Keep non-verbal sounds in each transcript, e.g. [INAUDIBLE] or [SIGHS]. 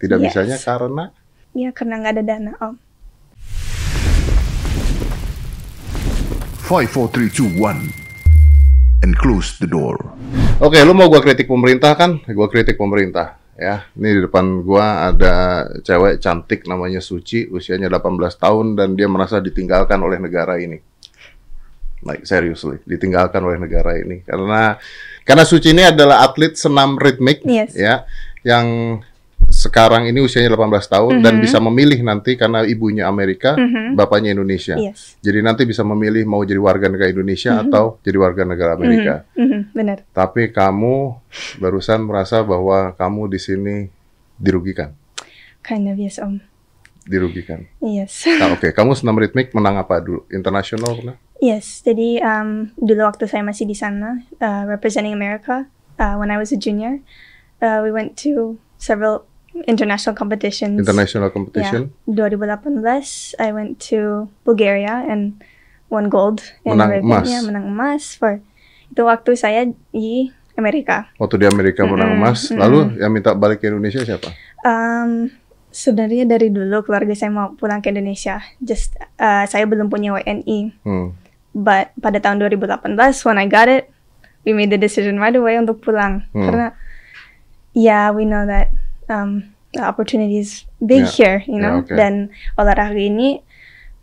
Tidak Yes. bisanya karena Ya karena nggak ada dana om. 5, 4, 3, 2, 1. And close the door. Oke, lu mau gua kritik pemerintah kan? Gua kritik pemerintah ya. Ini di depan gua ada cewek cantik namanya Suci, usianya 18 tahun dan dia merasa ditinggalkan oleh negara ini. Like seriously, ditinggalkan oleh negara ini karena karena Suci ini adalah atlet senam ritmik Yes. ya yang sekarang ini usianya 18 tahun dan bisa memilih nanti karena ibunya Amerika, bapaknya Indonesia. Yes. Jadi nanti bisa memilih mau jadi warga negara Indonesia atau jadi warga negara Amerika. Mhm, benar. Tapi kamu barusan merasa bahwa kamu di sini dirugikan, Kind of yes om. dirugikan. Yes. Nah, Oke, kamu senam ritmik menang apa dulu? Internasional pernah? Yes, jadi um, dulu waktu saya masih di sana, uh, representing America, uh, when I was a junior, uh, we went to several international competitions. International Yeah, competition. 2018, I went to Bulgaria and won gold. Menang emas. Ya, menang emas. For itu waktu saya di Amerika. Waktu di Amerika menang Mm-mm, emas, mm-mm. lalu yang minta balik ke Indonesia siapa? Um, sebenarnya dari dulu keluarga saya mau pulang ke Indonesia. Just uh, saya belum punya WNI. Hmm. But pada tahun 2018 when I got it, we made the decision right away untuk pulang Hmm. karena yeah we know that um, is big Yeah. here, you know. Yeah, okay. Dan olahraga ini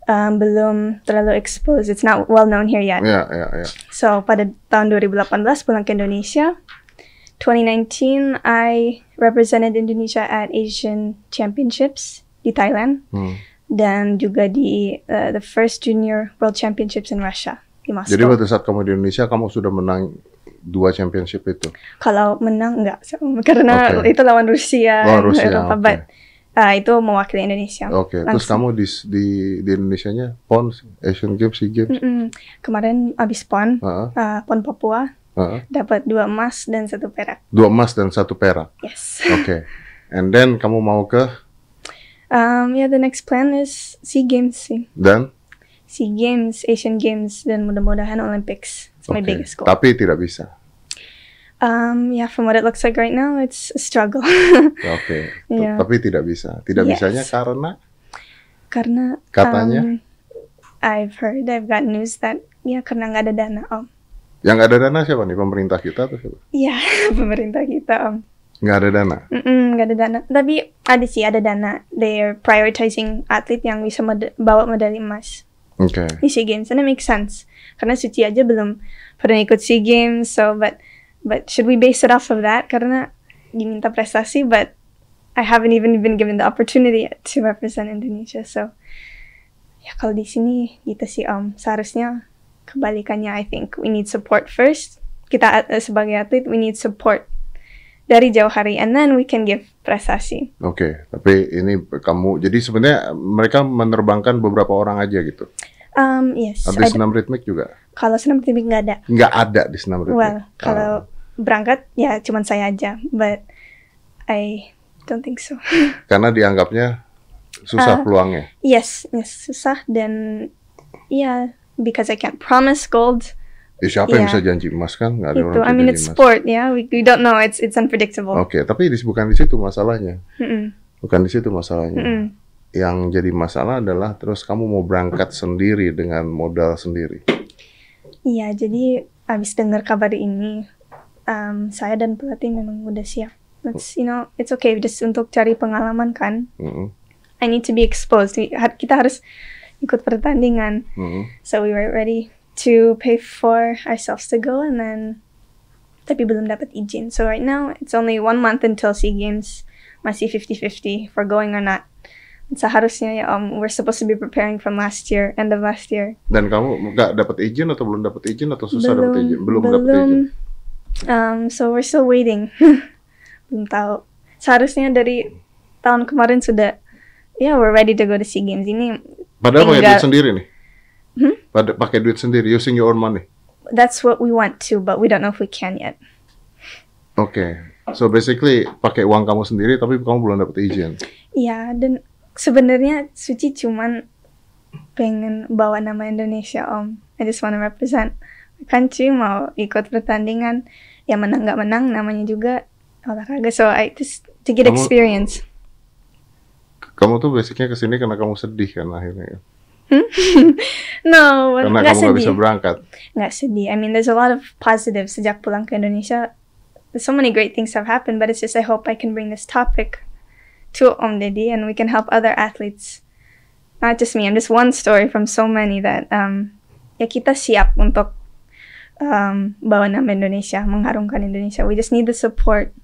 um, belum terlalu exposed. It's not well known here yet. Ya, ya, ya. So pada tahun 2018 pulang ke Indonesia. 2019 I represented Indonesia at Asian Championships di Thailand Hmm. dan juga di uh, the first Junior World Championships in Russia di Moscow. Jadi waktu saat kamu di Indonesia, kamu sudah menang dua championship itu. Kalau menang enggak [LAUGHS] karena Oke. itu lawan Rusia, Lawan [LAUGHS] Rusia, Eropa, oke. but uh, itu mewakili Indonesia. Oke, terus Langsung. kamu di di di Indonesianya PON, Asian Games, SEA Games. Mm-mm. Kemarin abis PON, Heeh, uh, PON Papua heeh. dapat dua emas dan satu perak. Dua emas dan satu perak. Yes. [LAUGHS] Oke. And then kamu mau ke Um, yeah, the next plan is SEA Games sih. dan SEA Games, Asian Games, dan mudah-mudahan Olympics. It's my Oke. biggest goal. Tapi tidak bisa. Um, yeah, from what it looks like right now, it's a struggle. [LAUGHS] Oke. [LAUGHS] T- Iya. Tapi tidak bisa. Tidak Yes. bisanya karena karena Katanya? um, I've heard, I've got news that ya karena nggak ada dana om. yang ada dana siapa nih? Pemerintah kita atau siapa? Iya, [LAUGHS] pemerintah kita om. Nggak ada dana. Nggak ada dana. Tapi ada sih ada dana. They're prioritizing atlet yang bisa med- bawa medali emas Oke. di SEA Games. And it makes sense. Karena Suci aja belum pernah ikut SEA Games. So, but but should we base it off of that? Karena diminta prestasi, but I haven't even been given the opportunity to represent Indonesia. So, ya kalau di sini gitu sih om. Seharusnya kebalikannya. I think we need support first. Kita uh, sebagai atlet, we need support dari jauh hari, and then we can give prestasi. Oke, tapi ini kamu jadi sebenarnya mereka menerbangkan beberapa orang aja gitu. Um, yes. Habis ada- senam ritmik juga kalau senam ritmik nggak ada. nggak ada di senam ritmik. Well, kalau berangkat ya cuman saya aja, but I don't think so. [LAUGHS] Karena dianggapnya susah Ah. peluangnya. yes, yes susah dan ya because I can't promise gold. Ya, siapa yang Iya. bisa janji emas kan? Nggak ada Itu orang I mean it's emas. sport ya, we, we don't know it's it's unpredictable. Oke, tapi di, bukan di situ masalahnya. Mm-mm, Bukan di situ masalahnya. mm-mm. Yang jadi masalah adalah terus kamu mau berangkat sendiri dengan modal sendiri. Iya, jadi abis dengar kabar ini, um, saya dan pelatih memang udah siap. Let's, you know, it's okay just untuk cari pengalaman kan. Mm-mm, I need to be exposed. Kita harus ikut pertandingan. mm-mm. So we were ready to pay for ourselves to go and then tapi belum dapat izin. So right now it's only one month until SEA Games. Masih 50-50 for going or not. Seharusnya ya um, we're supposed to be preparing from last year, end of last year. Dan kamu nggak dapat izin atau belum dapat izin atau susah dapat izin? Belum, dapat belum. izin. Um, so we're still waiting. [LAUGHS] belum tahu. Seharusnya dari tahun kemarin sudah yeah, we're ready to go to SEA Games. Ini Padahal pakai duit sendiri nih. Hmm? Pada pakai duit sendiri, using your own money. that's what we want to, but we don't know if we can yet. Oke. So basically pakai uang kamu sendiri tapi kamu belum dapat izin. Iya, dan sebenarnya Suci cuman pengen bawa nama Indonesia, Om. I just wanna represent my country, mau ikut pertandingan. Ya menang nggak menang, namanya juga olahraga. So I just to get Kamu- experience. kamu tuh basicnya ke sini karena kamu sedih kan akhirnya. [LAUGHS] No, Karena nggak kamu nggak bisa sedih. berangkat. Nggak sedih. I mean, there's a lot of positives sejak pulang ke Indonesia. So many great things have happened, but it's just I hope I can bring this topic to Om Deddy and we can help other athletes. Not just me. I'm just one story from so many that um, ya kita siap untuk um, bawa nama Indonesia, mengharumkan Indonesia. We just need the support.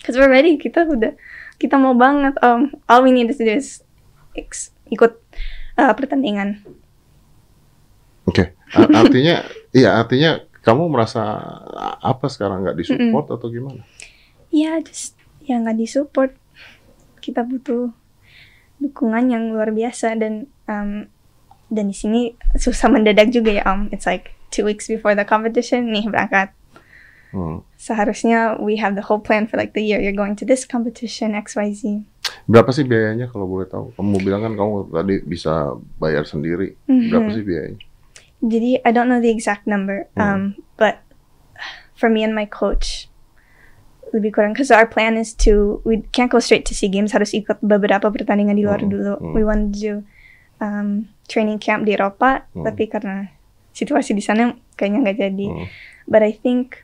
Cause we're ready. Kita udah kita mau banget. Um, all we need to do is ikut uh, pertandingan. Oke. A- [LAUGHS] Artinya, iya artinya kamu merasa apa sekarang nggak disupport atau gimana? ya just ya nggak disupport kita butuh dukungan yang luar biasa dan um, dan di sini susah mendadak juga ya om it's like two weeks before the competition nih berangkat Hmm. seharusnya we have the whole plan for like the year you're going to this competition XYZ Berapa sih biayanya kalau boleh tahu? Kamu bilang kan kamu tadi bisa bayar sendiri. Berapa Mhm. sih biayanya? jadi I don't know the exact number um, but for me and my coach lebih kurang because our plan is to we can't go straight to SEA Games harus ikut beberapa pertandingan di luar Hmm, dulu hmm. we want to do um, training camp di Eropa Hmm. tapi karena situasi di sana kayaknya nggak jadi Hmm. but I think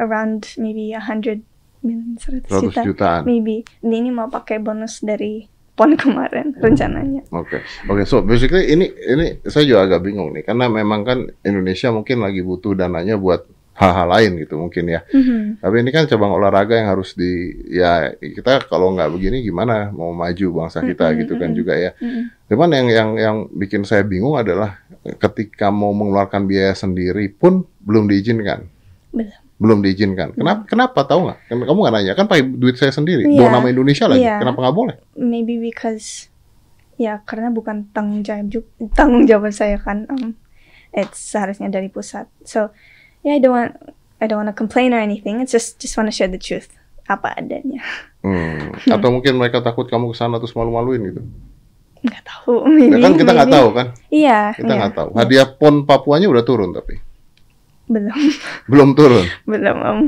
around maybe a hundred million 100 100 juta jutaan. maybe ini mau pakai bonus dari pon kemarin rencananya Oke, oke. So basically ini ini saya juga agak bingung nih karena memang kan Indonesia mungkin lagi butuh dananya buat hal-hal lain gitu mungkin ya. Mhm. Tapi ini kan cabang olahraga yang harus di ya kita kalau nggak begini gimana mau maju bangsa kita Mm-mm, gitu kan mm-mm. juga ya. Mm-mm. Cuman yang yang yang bikin saya bingung adalah ketika mau mengeluarkan biaya sendiri pun belum diizinkan. Belum. Belum diizinkan. Kenapa? Kenapa tahu nggak? Kan Kamu nggak nanya kan pakai duit saya sendiri. Iya. Bawa nama Indonesia lagi. Iya. Kenapa nggak boleh? maybe because ya karena bukan tanggung jawab tanggung jawab saya kan um, it's seharusnya dari pusat so yeah I don't want I don't want to complain or anything it's just just want to share the truth apa adanya Hmm. Atau mungkin mereka takut kamu ke sana terus malu-maluin gitu. nggak tahu Ya [LAUGHS] maybe kan kita nggak tahu kan. iya Kita iya, nggak tahu. iya. Hadiah pon Papuanya udah turun tapi belum [LAUGHS] belum turun. belum um,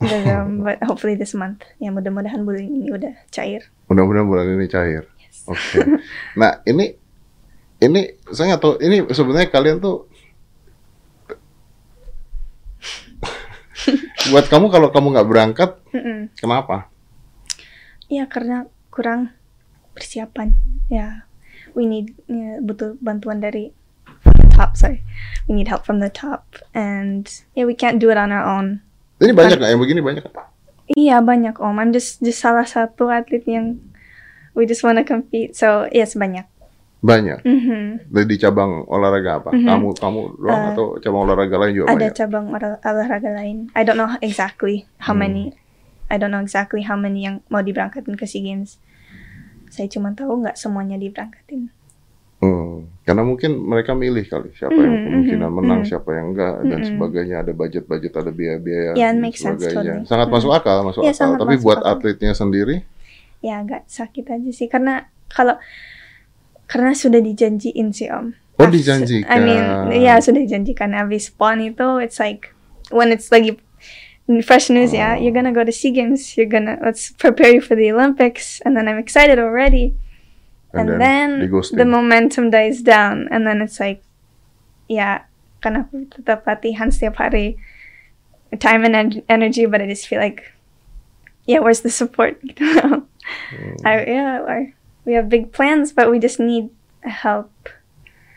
belum but hopefully this month ya mudah-mudahan bulan ini udah cair Mudah-mudahan bulan ini cair. Oke. Nah ini ini saya nggak tahu. Ini sebenarnya kalian tuh buat kamu kalau kamu nggak berangkat Mm-mm. kenapa? Ya karena kurang persiapan. Ya, we need ya, butuh bantuan dari the top. Sorry, we need help from the top, and yeah, we can't do it on our own. Ini banyak nggak yang begini banyak? Iya banyak om. I'm just just salah satu atlet yang we just wanna compete. So yes banyak. Banyak. Mhm. Dari di cabang olahraga apa? Mhm. Kamu kamu doang Eh, atau cabang olahraga lain juga Ada banyak? cabang olah- olahraga lain. I don't know exactly how Hmm. many. I don't know exactly how many yang mau diberangkatin ke SEA Games. Saya cuma tahu nggak semuanya diberangkatin. Hmm, karena mungkin mereka milih kali siapa yang Mhm, kemungkinan mhm, menang, mhm. siapa yang enggak dan Mhm. sebagainya. Ada budget-budget, ada biaya-biaya Yeah, dan makes sense, sebagainya. totally. Sangat Mhm. masuk akal, masuk Yeah, akal. Tapi masuk buat akal. atletnya sendiri, ya agak sakit aja sih karena kalau karena sudah dijanjiin sih om. Oh, Abs- dijanjikan. I mean, ya sudah dijanjikan habis pon itu it's like when it's lagi fresh news ya, Oh. you're gonna go to SEA Games, you're gonna let's prepare you for the Olympics, and then I'm excited already, and, and, then, then, the momentum dies down, and then it's like, ya karena aku tetap latihan setiap hari, time and en- energy, but I just feel like, yeah, where's the support? Gitu. [LAUGHS] Hmm, I, yeah, I- we have big plans, but we just need help.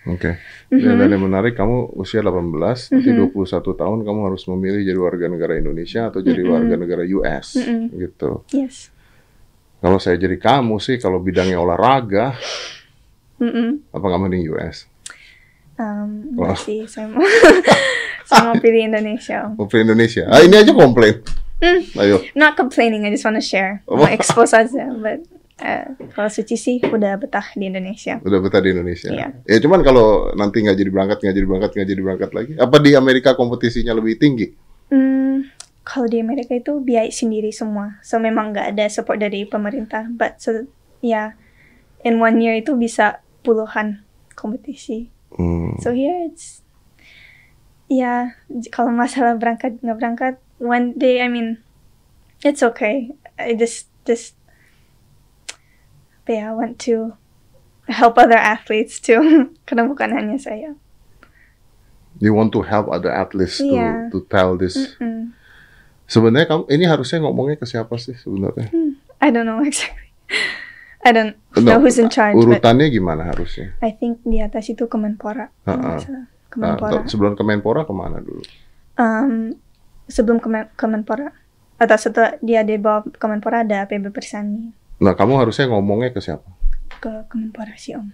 Oke. Dan, Mhm. dan yang menarik, kamu usia 18, nanti Mhm. 21 tahun kamu harus memilih jadi warga negara Indonesia atau jadi Mhm. warga negara US, Mhm. gitu. Yes. Kalau saya jadi kamu sih, kalau bidangnya olahraga, Mm-mm. apa nggak mending US? Um, enggak sih, saya mau, [LAUGHS] saya mau [LAUGHS] pilih Indonesia. Mau pilih Indonesia? Ah, ini aja komplain. Hmm. Ayo. Not complaining, I just want to share. Oh. Mau expose aja, but uh, kalau Suci sih udah betah di Indonesia. Udah betah di Indonesia. Iya. Ya cuman kalau nanti nggak jadi berangkat, nggak jadi berangkat, nggak jadi berangkat lagi. Apa di Amerika kompetisinya lebih tinggi? Hmm, kalau di Amerika itu biaya sendiri semua, so memang nggak ada support dari pemerintah. But so, ya, in one year itu bisa puluhan kompetisi. Hmm. So here it's ya j- kalau masalah berangkat nggak berangkat one day I mean it's okay I just just yeah, I want to help other athletes too. [LAUGHS] Karena bukan hanya saya. You want to help other athletes to Iya. to tell this. Mm. Sebenarnya kamu ini harusnya ngomongnya ke siapa sih sebenarnya? I don't know [LAUGHS] exactly. I don't No, know who's in charge, but Urutannya gimana harusnya? I think di atas itu Kemenpora. salah. Nah, Kemenpora. to- sebelum ke Menpora ke mana dulu? Um, sebelum Kemen Kemenpora atau setelah dia di bawah Kemenpora ada PB Persani Nah, kamu harusnya ngomongnya ke siapa? ke Kemenpora sih Om.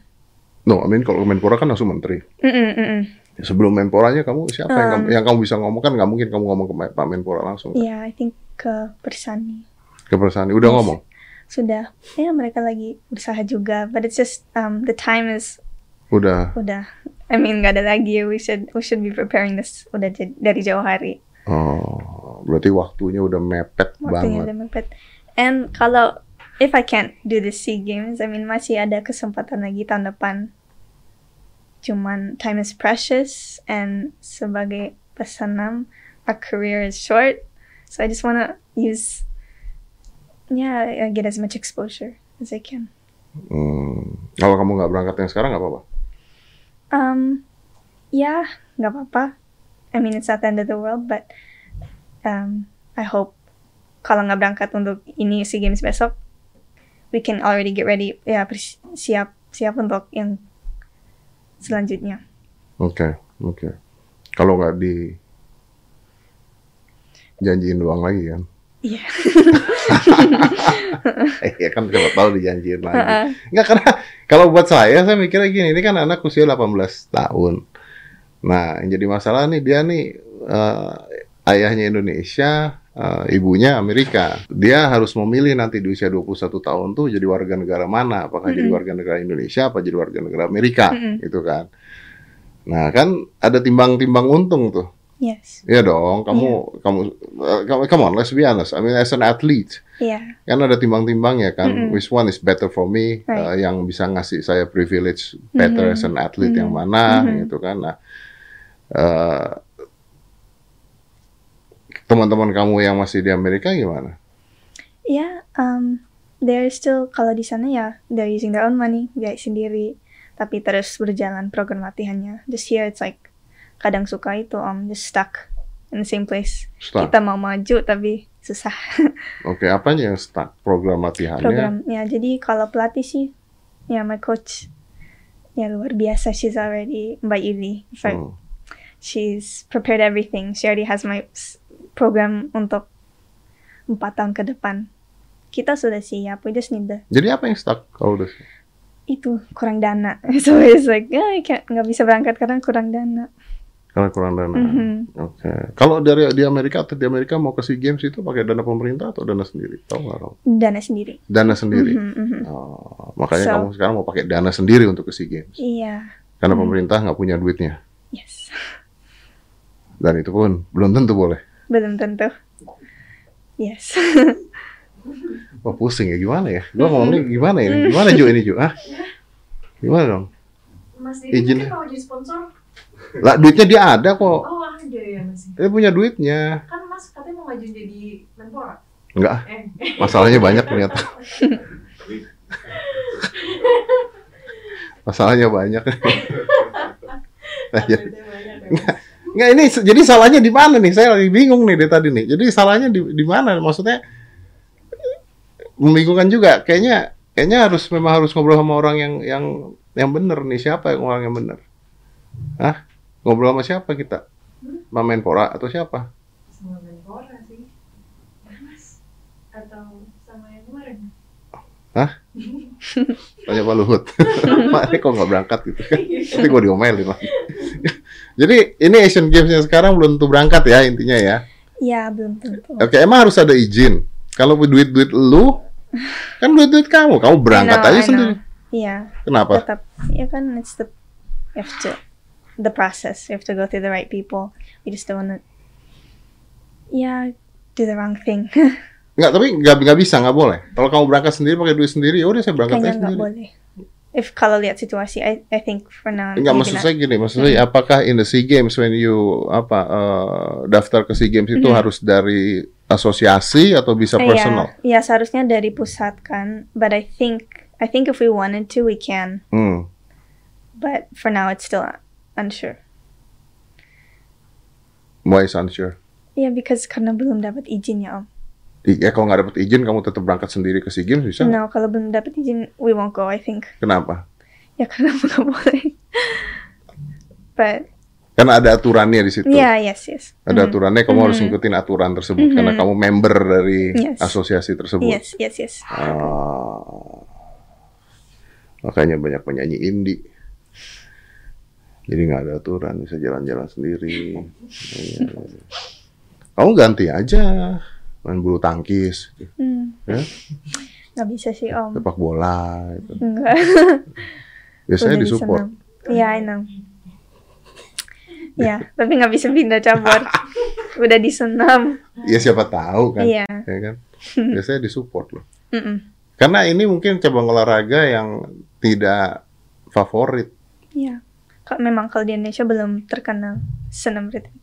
No, I mean kalau ke Menpora kan langsung menteri. Mm-mm, mm-mm. Sebelum Menporanya kamu siapa yang, kamu, Um, yang kamu bisa ngomong kan nggak mungkin kamu ngomong ke Pak Menpora langsung Yeah, I think ke Persani. ke Persani. Udah Yes. ngomong. Sudah. Ya mereka lagi berusaha juga, but it's just um, the time is Udah. udah. I mean nggak ada lagi. We should we should be preparing this udah dari jauh hari. Oh, berarti waktunya udah mepet Waktunya banget. udah mepet. And kalau if I can't do the SEA Games, I mean masih ada kesempatan lagi tahun depan. Cuman time is precious and sebagai pesenam, our career is short. So I just wanna use yeah, get as much exposure as I can. Hmm. Kalau kamu nggak berangkat yang sekarang nggak apa-apa. Um, ya, nggak apa-apa. I mean, it's not the end of the world, but um, I hope kalau nggak berangkat untuk ini SEA Games besok, we can already get ready, ya siap siap untuk yang selanjutnya. Oke, oke. Kalau nggak di janjiin doang lagi kan? Iya. [LAUGHS] Iya kan siapa tahu dijanjiin lagi. Heeh. Nggak karena kalau buat saya saya mikirnya gini, ini kan anak usia 18 tahun. Nah, yang jadi masalah nih dia nih eh, ayahnya Indonesia, eh, ibunya Amerika. Dia harus memilih nanti di usia 21 tahun tuh jadi warga negara mana, apakah jadi Mm-mm. warga negara Indonesia apa jadi warga negara Amerika Mm-mm. gitu kan. Nah, kan ada timbang-timbang untung tuh. Yes. Iya dong, kamu kamu eh, kamu come on, let's be honest. I mean as an athlete, Iya. kan ada timbang-timbangnya kan Mm-mm. which one is better for me Right. uh, yang bisa ngasih saya privilege better Mhm. as an athlete yang Mhm. mana Mhm. gitu kan nah uh, teman-teman kamu yang masih di Amerika gimana Ya, um, they're still kalau di sana ya, they're using their own money, biaya sendiri, tapi terus berjalan program latihannya. Just here it's like kadang suka itu um just stuck in the same place. Stuck. Kita mau maju tapi susah [LAUGHS] oke apanya yang stuck program latihannya program. Ya, jadi kalau pelatih sih, ya my coach ya luar biasa. She's already Mbak Yuli. In fact, Hmm. she's prepared everything. She already has my program untuk empat tahun ke depan. Kita sudah siap. We just need the jadi apa yang stuck kalau udah itu kurang dana. [LAUGHS] So it's like, can't nggak bisa berangkat karena kurang dana. karena kurang dana Mhm. oke kalau dari di Amerika atau di Amerika mau ke SEA Games itu pakai dana pemerintah atau dana sendiri tahu nggak kamu Dana sendiri. dana sendiri Mhm, mhm. Oh, makanya So- kamu sekarang mau pakai dana sendiri untuk ke SEA Games Iya, karena pemerintah nggak punya duitnya yes. dan itu pun belum tentu boleh. Belum tentu. Yes. [LAUGHS] Wah pusing ya gimana ya? Gua ngomongnya gimana ini? Gimana Ju ini Ju? Ah? Gimana dong? Mas Didi Izin. mau jadi sponsor? Lah duitnya dia ada kok. Oh ada ya masih. Dia punya duitnya. Kan Mas katanya mau ngajuin jadi menpora. Enggak, ah, Eh, masalahnya banyak ternyata. [LAUGHS] Masalahnya banyak. Nah, jadi- banyak ya, Enggak ini jadi salahnya di mana nih? Saya lagi bingung nih dari tadi nih. Jadi salahnya di di mana? Maksudnya membingungkan juga. Kayaknya kayaknya harus memang harus ngobrol sama orang yang yang yang benar nih. Siapa yang orang yang benar? Hah? Ngobrol sama siapa kita? Sama Menpora atau siapa? Sama menpora sih. Mas. Atau sama yang kemarin. [LAUGHS] Tanya Pak Luhut. [LAUGHS] Pak ini kok nggak berangkat gitu kan? [LAUGHS] Nanti gue diomelin lagi. Jadi ini Asian Games yang sekarang belum tentu berangkat ya intinya ya. ya, belum tentu. Oke, emang harus ada izin. Kalau duit-duit lu, kan duit-duit kamu, kamu berangkat know, aja sendiri. Iya, Kenapa? tetap. Ya kan, it's the, you have to, the process. You have to go through the right people. You just don't wanna, ya, do the wrong thing. [LAUGHS] Enggak, tapi nggak nggak bisa, nggak boleh. Kalau kamu berangkat sendiri pakai duit sendiri, ya udah saya berangkat Kayaknya aja nggak sendiri. boleh. If kalau lihat situasi, I, I think for now. Enggak maksud not. saya gini, maksud saya apakah in the SEA Games when you apa eh, daftar ke SEA Games itu Mhm. harus dari asosiasi atau bisa Eh, personal? Ya, ya seharusnya dari pusat kan, but I think I think if we wanted to, we can. Hmm. But for now, it's still unsure. Why is unsure? Yeah, because karena belum dapat izin ya om. Ya kalau nggak dapet izin kamu tetap berangkat sendiri ke SEA Games bisa? No, kalau belum dapat izin, we won't go. I think. Kenapa? Ya [LAUGHS] karena nggak boleh. But Karena ada aturannya di situ. yeah, yes, yes. Ada Mhm. aturannya kamu harus Mhm. ngikutin aturan tersebut Mhm. karena kamu member dari Yes. asosiasi tersebut. Yes, yes, yes. Ah. makanya banyak penyanyi indie. Jadi nggak ada aturan, bisa jalan-jalan sendiri. [LAUGHS] Iya. Kamu ganti aja main bulu tangkis, Hmm. ya, Nggak bisa sih om. sepak bola. Gitu. Enggak. [LAUGHS] Biasanya Udah disupport. Iya, I know. Ya, tapi nggak bisa pindah cabur. [LAUGHS] Udah disenam. Ya siapa tahu kan, Iya. ya kan. [LAUGHS] Biasanya disupport loh. Mm-mm. Karena ini mungkin cabang olahraga yang tidak favorit. Iya. Kalau memang kalau di Indonesia belum terkenal senam ritmik.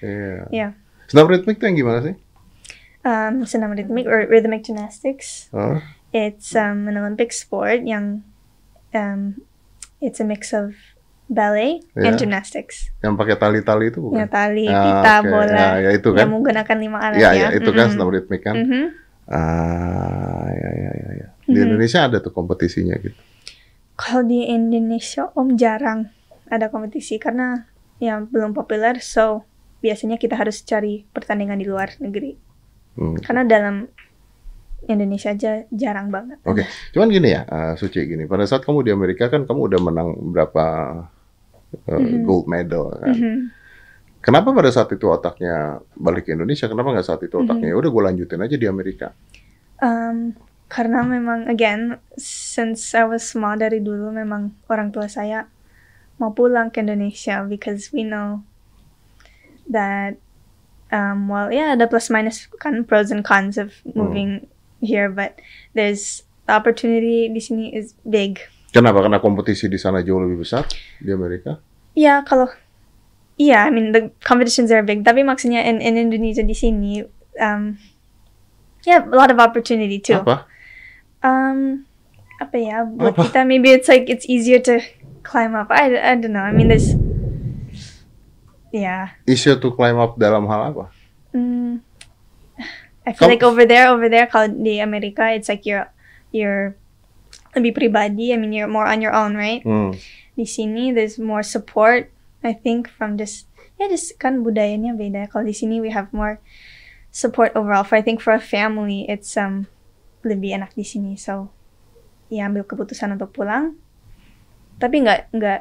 Iya. Iya. Senam ritmik tuh yang gimana sih? Um, senam ritmik or rhythmic gymnastics. Oh, It's um, an Olympic sport yang um, it's a mix of ballet and Yeah. gymnastics. yang pakai tali-tali itu bukan? Ya tali, Ah, pita, oke. bola. Ya, ya itu kan. Yang menggunakan lima alat Iya, ya. ya, itu kan Mm-mm. senam ritmik kan. Mhm. Ah, ya, ya, ya, ya. Di Mhm. Indonesia ada tuh kompetisinya gitu. Kalau di Indonesia om jarang ada kompetisi karena ya belum populer, so biasanya kita harus cari pertandingan di luar negeri. Hmm. Karena dalam Indonesia aja jarang banget. Oke, cuman gini ya, eh, Suci gini. Pada saat kamu di Amerika kan kamu udah menang berapa eh, Mhm. gold medal kan. Mhm. Kenapa pada saat itu otaknya balik ke Indonesia? Kenapa nggak saat itu otaknya ya udah gue lanjutin aja di Amerika? Um, karena memang again since I was small dari dulu memang orang tua saya mau pulang ke Indonesia because we know that um, well yeah ada plus minus kan pros and cons of moving here but there's the opportunity di sini is big Kenapa? Karena kompetisi di sana jauh lebih besar di Amerika. ya kalau yeah I mean the competitions are big tapi maksudnya in, in Indonesia di sini um, yeah a lot of opportunity too Apa? Um, apa ya buat Apa? kita maybe it's like it's easier to climb up. I, I don't know. I mean there's yeah. Issue to climb up dalam hal apa? Mm, I feel Kamu- like over there, over there, kalau di Amerika, it's like you're you're lebih pribadi. I mean you're more on your own, right? Hmm. Di sini there's more support. I think from just ya just kan budayanya beda. Kalau di sini we have more support overall. For I think for a family, it's um lebih enak di sini. So ya ambil keputusan untuk pulang. Tapi nggak nggak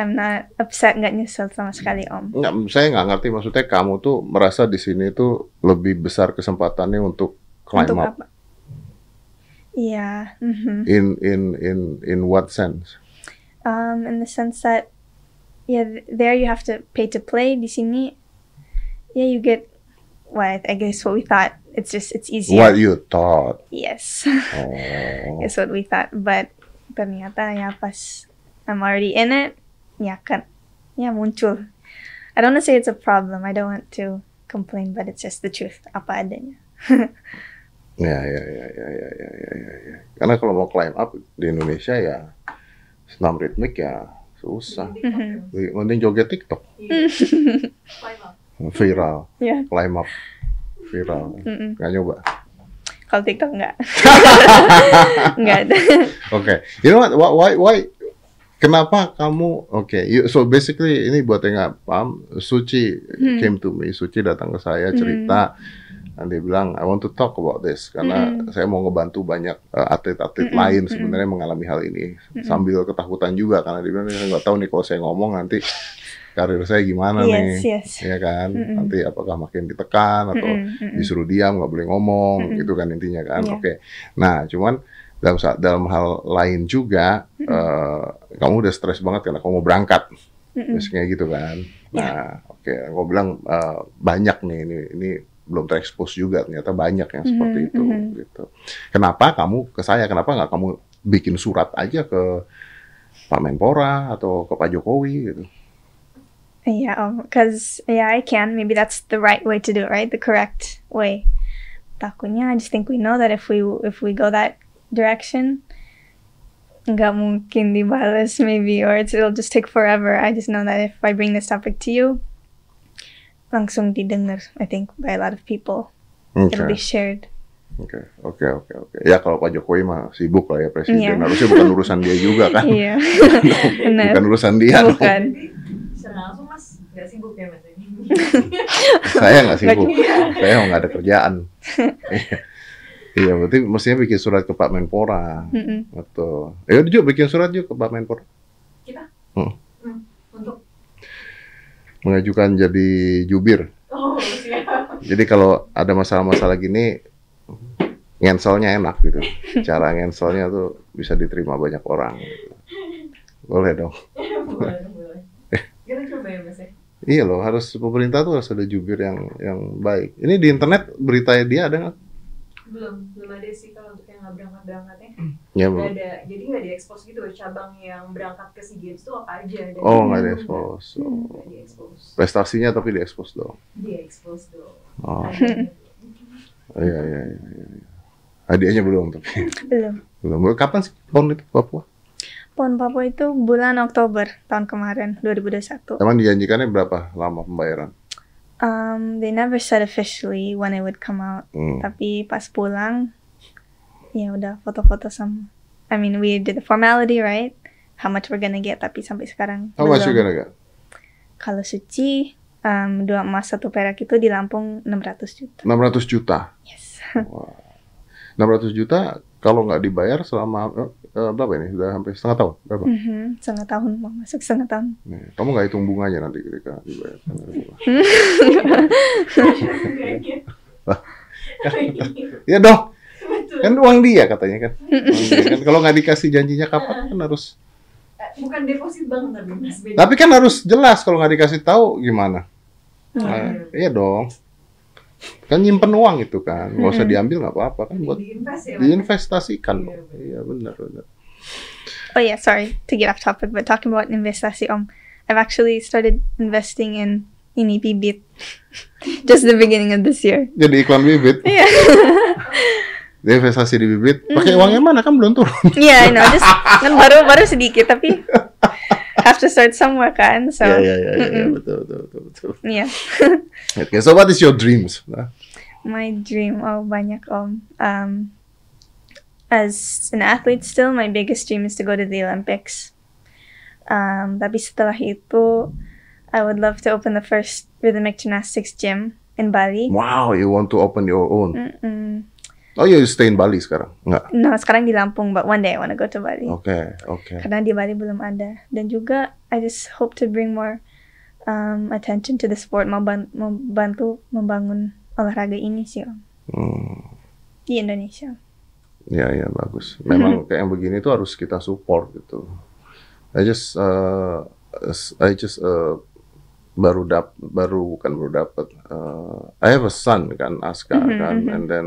I'm not upset nggak nyesel sama sekali om. Nggak, saya nggak ngerti maksudnya kamu tuh merasa di sini tuh lebih besar kesempatannya untuk climb untuk up. apa? Iya. mhm. In in in in what sense? Um, in the sense that yeah, th- there you have to pay to play. Di sini, yeah, you get what I guess what we thought. It's just it's easier. What you thought. Yes, Oh. [LAUGHS] it's what we thought. But ternyata ya pas I'm already in it, nyakatnya muncul. I don't want to say it's a problem. I don't want to complain, but it's just the truth. Apa adanya. [LAUGHS] Ya, ya, ya, ya, ya, ya, ya, ya, ya. Karena kalau mau climb up di Indonesia ya senam ritmik ya susah. Mm-hmm. Mending joget TikTok. [LAUGHS] Viral. Yeah. Climb up. Viral. Mm-mm. Gak nyoba. Kalau TikTok nggak. [LAUGHS] Nggak ada. Oke. Okay. You know what? Why, why Kenapa kamu? Oke, you- so basically ini buat yang nggak paham, Suci Hmm. came to me, Suci datang ke saya cerita, dan dia bilang I want to talk about this karena Hmm. saya mau ngebantu banyak uh, atlet-atlet Hmm, lain hmm. sebenarnya mengalami hal ini sambil ketakutan juga karena dia bilang saya nggak tahu nih kalau saya ngomong nanti karir saya gimana Yes, nih, yes. ya kan? Mm-mm. Nanti apakah makin ditekan atau mm-mm. disuruh diam nggak boleh ngomong Mm-mm. gitu kan intinya kan Iya. oke nah cuman dalam saat dalam hal lain juga eh, kamu udah stres banget karena kamu mau berangkat Mm-mm. biasanya gitu kan nah oke aku bilang eh, banyak nih ini ini belum terekspos juga ternyata banyak yang seperti Mhm, itu mhm. gitu kenapa kamu ke saya kenapa nggak kamu bikin surat aja ke Pak Menpora atau ke Pak Jokowi gitu Yeah, because yeah, I can. Maybe that's the right way to do it, right? The correct way. Takutnya, I just think we know that if we if we go that direction, nggak mungkin dibales maybe or it's, it'll just take forever. I just know that if I bring this topic to you, langsung didengar. I think by a lot of people. Oke, It'll be shared. oke, oke, oke, oke. Ya kalau Pak Jokowi mah sibuk lah ya presiden. Iya. Harusnya bukan urusan dia juga kan. Iya, [LAUGHS] [LAUGHS] benar. bukan urusan dia. Bukan. Secara langsung mas nggak sibuk ya mas ini. [LAUGHS] Saya nggak sibuk. Saya nggak ada kerjaan. Iya. Berarti mestinya bikin surat ke Pak Menpora. Mm-mm. Betul. Ya udah juga bikin surat juga ke Pak Menpora. Kita Hmm. Hmm, untuk Mengajukan jadi jubir. oh siap. Jadi kalau ada masalah-masalah gini, ngenselnya enak gitu. Cara ngenselnya tuh bisa diterima banyak orang. gitu. Boleh dong. boleh boleh. Kita coba ya mas ya. Iya loh, harus pemerintah tuh harus ada jubir yang yang baik. Ini di internet beritanya dia ada nggak? Belum belum ada sih kalau untuk yang nggak berangkat berangkatnya. Ya, Nggak ada. Jadi nggak diekspos gitu cabang yang berangkat ke sea games tuh apa aja. Dan Oh, nggak belum diekspos. nggak- Oh. Nggak diekspos. Prestasinya tapi diekspos dong. Diekspos dong. Oh, Adanya belum. iya iya iya. iya. iya. Hadiahnya belum tapi Belum. belum. Kapan sih pon itu Papua? PON Papua itu bulan Oktober tahun kemarin 2021. Emang dijanjikannya berapa lama pembayaran? Um, they never said officially when it would come out. Hmm. Tapi pas pulang, ya udah foto-foto sama. I mean, we did the formality, right? How much we're gonna get, tapi sampai sekarang How much you belum. gonna get? Kalau suci, um, dua emas satu perak itu di Lampung 600 juta. 600 juta. Yes. Wah. 600 juta kalau nggak dibayar selama eh, berapa ini? Sudah hampir setengah tahun. Berapa? Mhm, setengah tahun mau masuk setengah tahun. Nih, kamu nggak hitung bunganya nanti ketika dibayar. Iya dong. Kan uang dia katanya kan. Dia kan. Kalau nggak dikasih janjinya kapan kan harus. Eh, Bukan deposit bank tapi mas. Tapi kan harus jelas kalau nggak dikasih tahu gimana. Oh, Nah, iya. iya dong. Kan nyimpen uang itu kan, nggak usah diambil nggak apa-apa kan buat diinvest ya diinvestasikan. Iya, dong. Iya benar benar. Oh yeah, sorry to get off topic, but talking about investasi, um, I've actually started investing in ini bibit. [LAUGHS] Just the beginning of this year. Jadi iklan bibit, [LAUGHS] Yeah. [LAUGHS] dia investasi di bibit. Pakai uangnya mana kan belum turun. yeah, I know. Just kan baru baru sedikit tapi have to start somewhere kan. So betul betul betul betul. yeah. [LAUGHS] Oke, so what is your dreams? Nah, my dream, oh banyak om. Um, as an athlete still, my biggest dream is to go to the Olympics. Um, tapi setelah itu, I would love to open the first rhythmic gymnastics gym in Bali. Wow, you want to open your own? Mm-mm. Oh, you stay in Bali sekarang? Enggak. No, sekarang di Lampung, but one day I want to go to Bali. Oke, oke. Karena di Bali belum ada. Dan juga, I just hope to bring more um, attention to the sport, mau ban- mau bantu membangun olahraga ini sih om. Hmm, Di Indonesia. ya ya bagus. Memang [LAUGHS] kayak yang begini tuh harus kita support gitu. I just uh, I just uh, baru dap baru bukan baru dapat. Uh, I have a son kan Aska Mhm, kan, mhm. and then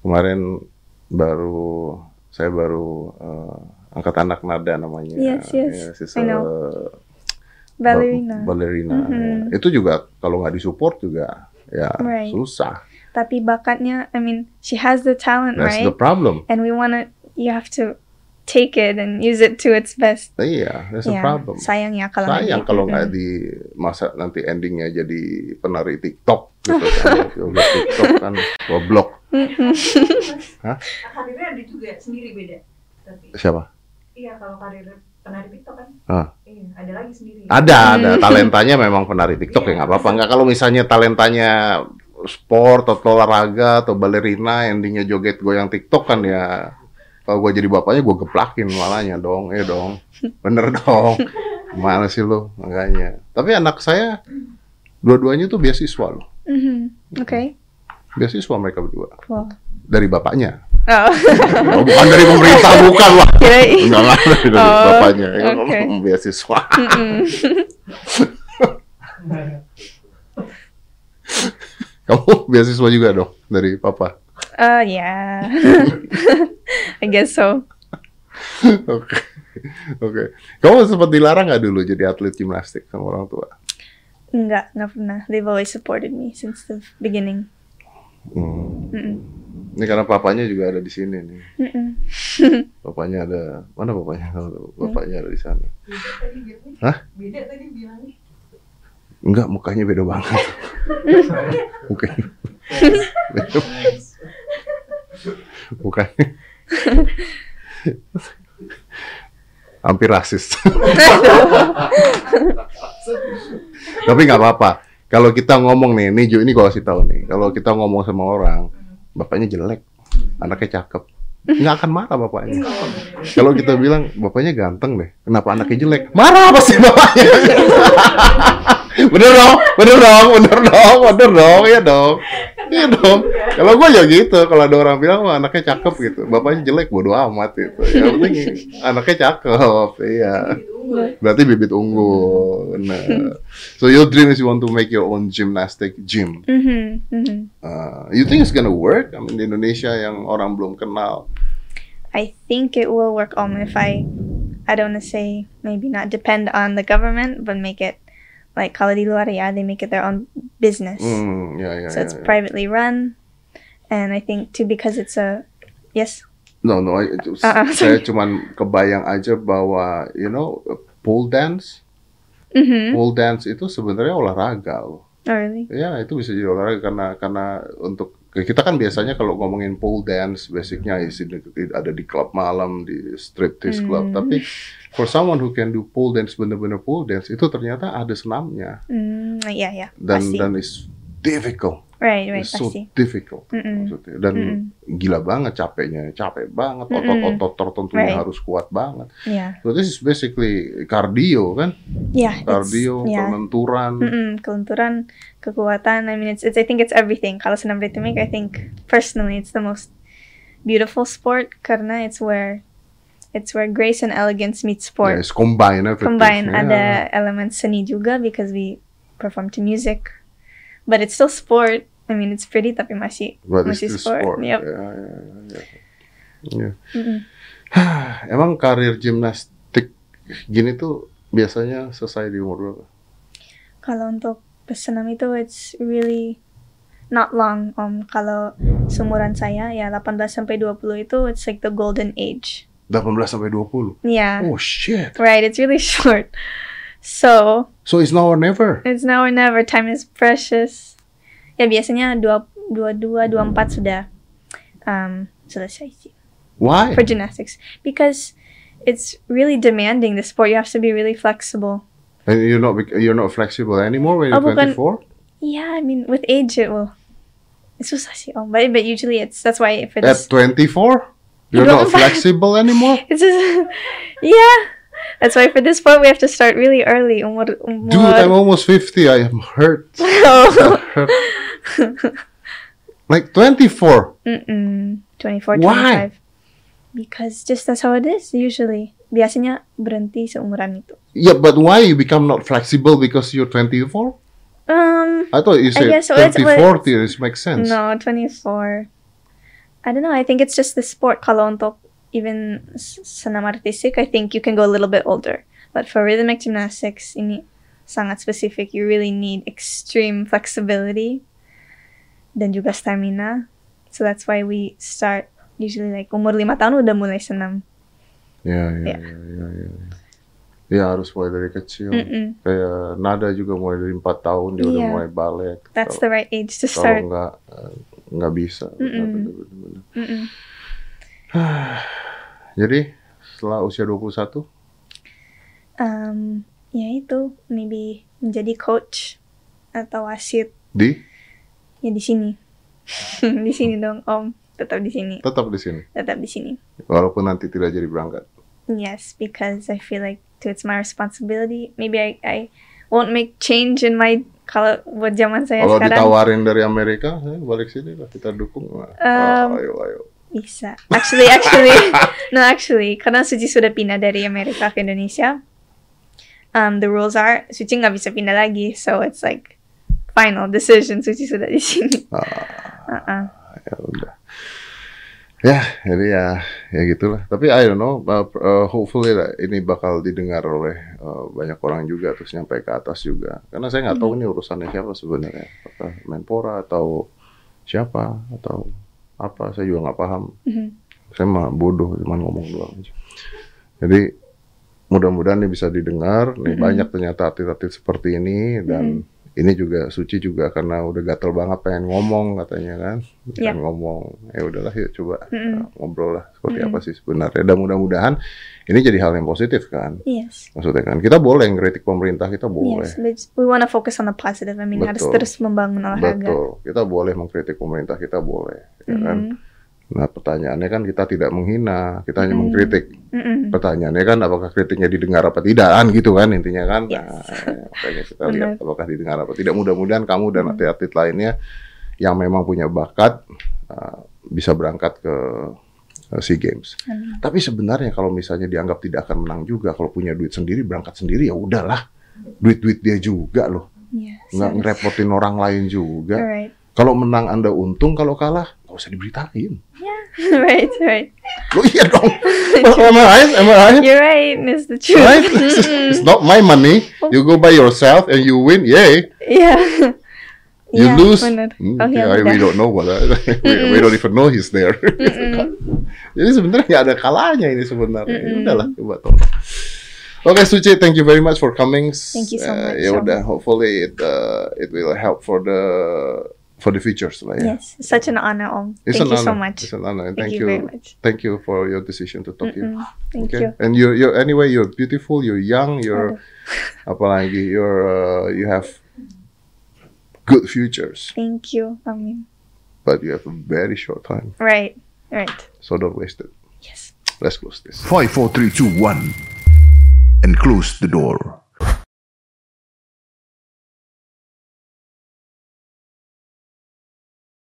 kemarin baru saya baru uh, angkat anak nada namanya. Yes, yes. Yeah, she's I know. a- Ballerina. Ba- ballerina. Mhm. ya. Itu juga kalau nggak disupport juga ya Right. susah. tapi bakatnya I mean she has the talent That's right the problem. and we want to you have to take it and use it to its best Iya, that's the Ya, problem. sayang ya kalau Sayang di- kalau nggak Mm-mm. di masa nanti endingnya jadi penari TikTok gitu kan. [LAUGHS] TikTok kan goblok. Mm-mm. [LAUGHS] karirnya ada juga sendiri beda. Tapi Siapa? iya kalau karir penari TikTok kan. Ah. Iya, ada lagi sendiri. Ada, ada Hmm. talentanya memang penari TikTok ya nggak apa-apa. Nggak kalau misalnya talentanya sport atau olahraga atau balerina endingnya joget goyang TikTok kan ya kalau gue jadi bapaknya gue geplakin malahnya dong, eh dong, bener dong, mana sih lo makanya. Tapi anak saya dua-duanya tuh beasiswa loh, Mhm. okay beasiswa mereka berdua wow dari bapaknya. oh [LAUGHS] Oh, bukan dari pemerintah, [LAUGHS] bukan lah. Enggak lah, dari Oh, bapaknya. Ya, oke. Beasiswa. Mm-mm. [LAUGHS] Kamu beasiswa juga dong dari papa. uh yeah I guess so Oke. Oke. Kamu sempat dilarang nggak dulu jadi atlet gimnastik sama orang tua? Enggak, enggak pernah. They've always supported me since the beginning. Hmm. Mm-mm. Ini karena papanya juga ada di sini nih. Mm-mm. [LAUGHS] Bapaknya ada mana? Kalau Bapaknya ada di sana. Beda tadi bilangnya. Hah? Beda tadi bilangnya. Enggak, mukanya beda banget. [LAUGHS] mukanya. beda. [LAUGHS] Mukanya. Hampir rasis. Tapi nggak apa-apa. Kalau kita ngomong nih, nih Ju, ini gue kasih tahu nih. Kalau kita ngomong sama orang, bapaknya jelek, anaknya cakep, nggak akan marah bapaknya. Kalau kita bilang bapaknya ganteng deh, kenapa anaknya jelek? Marah pasti bapaknya. Bener dong, bener dong, bener dong, bener dong, ya dong, iya dong. Kalau gue ya gitu, kalau ada orang bilang wah anaknya cakep gitu, bapaknya jelek bodo amat gitu. Yang penting anaknya cakep, iya. Berarti bibit unggul. Nah, so your dream is you want to make your own gymnastic gym. Mhm, mhm. Uh, you think it's gonna work? I mean, di Indonesia yang orang belum kenal. I think it will work on if I I don't want to say maybe not depend on the government, but make it like kalau di luar ya, they make it their own business. Hmm, ya, ya, so ya, it's ya. privately run, and I think too because it's a yes. No, no, I- Ah, ah, saya [LAUGHS] cuman kebayang aja bahwa, you know, pole dance, Mm-hmm. pole dance itu sebenarnya olahraga loh. Oh really? Ya, itu bisa jadi olahraga karena karena untuk kita kan biasanya kalau ngomongin pole dance, basicnya ada di klub malam, di striptease club. Hmm. Tapi for someone who can do pole dance bener-bener pole dance itu ternyata ada senamnya Mm, yeah, yeah. dan pasti. dan is difficult, right, right, It's so pasti. difficult Mm-mm. maksudnya. Dan gila banget capeknya, capek banget, otot-otot tertentunya Right. harus kuat banget. Yeah, So this is basically cardio kan, yeah. cardio, yeah. pelenturan. Mm-mm, kelenturan, kekuatan. I mean, it's, it's I think it's everything. Kalau senam rhythmic, I think personally it's the most beautiful sport karena it's where it's where grace and elegance meet sport. Yes, combine everything. Combine Yeah. ada elemen seni juga because we perform to music, but it's still sport. I mean, it's pretty tapi masih But it's masih still sport. Yep. Ya, ya, ya, ya. Mm-mm. [SIGHS] Emang karir gimnastik gini tuh biasanya selesai di umur berapa? Kalau untuk pesenam itu it's really not long. Um, kalau seumuran saya ya 18 sampai 20 itu it's like the golden age. 18 sampai 20. Yeah. Oh shit. Right, it's really [LAUGHS] short. So, So it's now or never. it's now or never. Time is precious. Ya biasanya 2 22 24 sudah um selesai sih Why? for gymnastics because it's really demanding the sport. You have to be really flexible. And you're not you're not flexible anymore when you're Oh, 24. Yeah, I mean with age it will. It's om, but, but usually it's that's why for At this 24, you're not [LAUGHS] flexible anymore. [LAUGHS] it's just yeah. That's why for this sport we have to start really early. Umur, umur. Dude, I'm almost 50. I am hurt. [LAUGHS] Oh. hurt. Like 24. Mm-mm. 24, Why? 25. Because just that's how it is usually. Biasanya berhenti seumuran itu. Yeah, but why you become not flexible because you're 24? Um, I thought you said guess so. It's- 20, well, 40. This makes sense. no, 24. I don't know. I think it's just the sport. Kalau untuk even senam artistik, I think you can go a little bit older. But for rhythmic gymnastics, ini sangat specific. You really need extreme flexibility dan juga stamina. So that's why we start usually like umur lima tahun udah mulai senam. Ya, ya, Ya. ya, ya, ya. Ya harus mulai dari kecil. Mm-mm. Kayak Nada juga mulai dari 4 tahun dia udah Iya. mulai balet. That's Kalau- the right age to Kalau start. nggak eh, nggak bisa. Benar, Mm-mm. benar, benar, benar. [SIGHS] Mm-mm. Jadi setelah usia 21, Um, ya itu maybe menjadi coach atau wasit di ya di sini [LAUGHS] di sini dong om tetap di sini tetap di sini. tetap di sini Walaupun nanti tidak jadi berangkat. yes because I feel like it's my responsibility maybe I I won't make change in my kalau buat zaman saya Kalau sekarang ditawarin dari Amerika, eh, balik sini lah kita dukung. Um, ayo, ayo. bisa actually actually [LAUGHS] no actually karena Suci sudah pindah dari Amerika ke Indonesia um the rules are Suci nggak bisa pindah lagi so it's like final decision Suci sudah di sini Ah, Uh-uh. ya udah. Ya, jadi ya ya gitulah. Tapi I don't know, uh, uh, hopefully lah ini bakal didengar oleh uh, banyak orang juga terus nyampe ke atas juga. Karena saya nggak tahu ini urusannya siapa sebenarnya. Apakah Menpora atau siapa atau apa saya juga nggak paham Mhm. saya mah bodoh cuma ngomong doang aja jadi mudah-mudahan ini bisa didengar nih Mm-hmm. banyak ternyata atlet-atlet seperti ini dan ini juga Suci juga karena udah gatel banget pengen ngomong katanya kan Iya. pengen ngomong ya udahlah yuk coba Mm-mm. uh, ngobrol lah seperti Mm-mm. apa sih sebenarnya dan mudah-mudahan ini jadi hal yang positif kan Yes. maksudnya kan kita boleh ngeritik pemerintah kita boleh Yes, we want to focus on the positive. I mean, harus terus membangun olahraga. betul kita boleh mengkritik pemerintah kita boleh ya kan Mhm. Nah pertanyaannya kan kita tidak menghina kita hanya Mm. mengkritik Mm-mm. pertanyaannya kan apakah kritiknya didengar apa tidak kan gitu kan intinya kan Yes. nah, kita lihat apakah didengar apa tidak mudah-mudahan kamu dan Hmm. atlet-atlet lainnya yang memang punya bakat uh, bisa berangkat ke uh, SEA Games Amin. tapi sebenarnya kalau misalnya dianggap tidak akan menang juga kalau punya duit sendiri berangkat sendiri ya udahlah duit-duit dia juga loh Yes. nggak yes. ngerepotin orang lain juga Alright. kalau menang anda untung kalau kalah nggak usah diberitain [LAUGHS] right, right. lo iya dong [LAUGHS] am I right am I right You're right. It's the truth. right? It's, it's not my money. You go by yourself and you win, yay. yeah. [LAUGHS] You Yeah, lose, hmm, Oh, yeah, ya, we don't know what. we, we don't even know he's there. Jadi sebenarnya nggak ada kalanya ini sebenarnya. Ya Mm-mm. Udahlah, coba tolong. Oke, Suci, thank you very much for coming. Thank you so Uh, much, Ya Om. udah, hopefully it uh, it will help for the for the futures lah ya. Yes, such an honor, Om. It's Thank an you so much. It's an honor. Thank Thank, you you. very much. Thank you for your decision to talk here. Mm-mm. Thank Okay. you. And you're you're anyway you're beautiful, you're young, you're [LAUGHS] apalagi you're uh, you have good futures, Thank you. I mean, but you have a very short time, right, right. so don't waste it. Yes. Let's close this. Five, four, three, two, one, and close the door.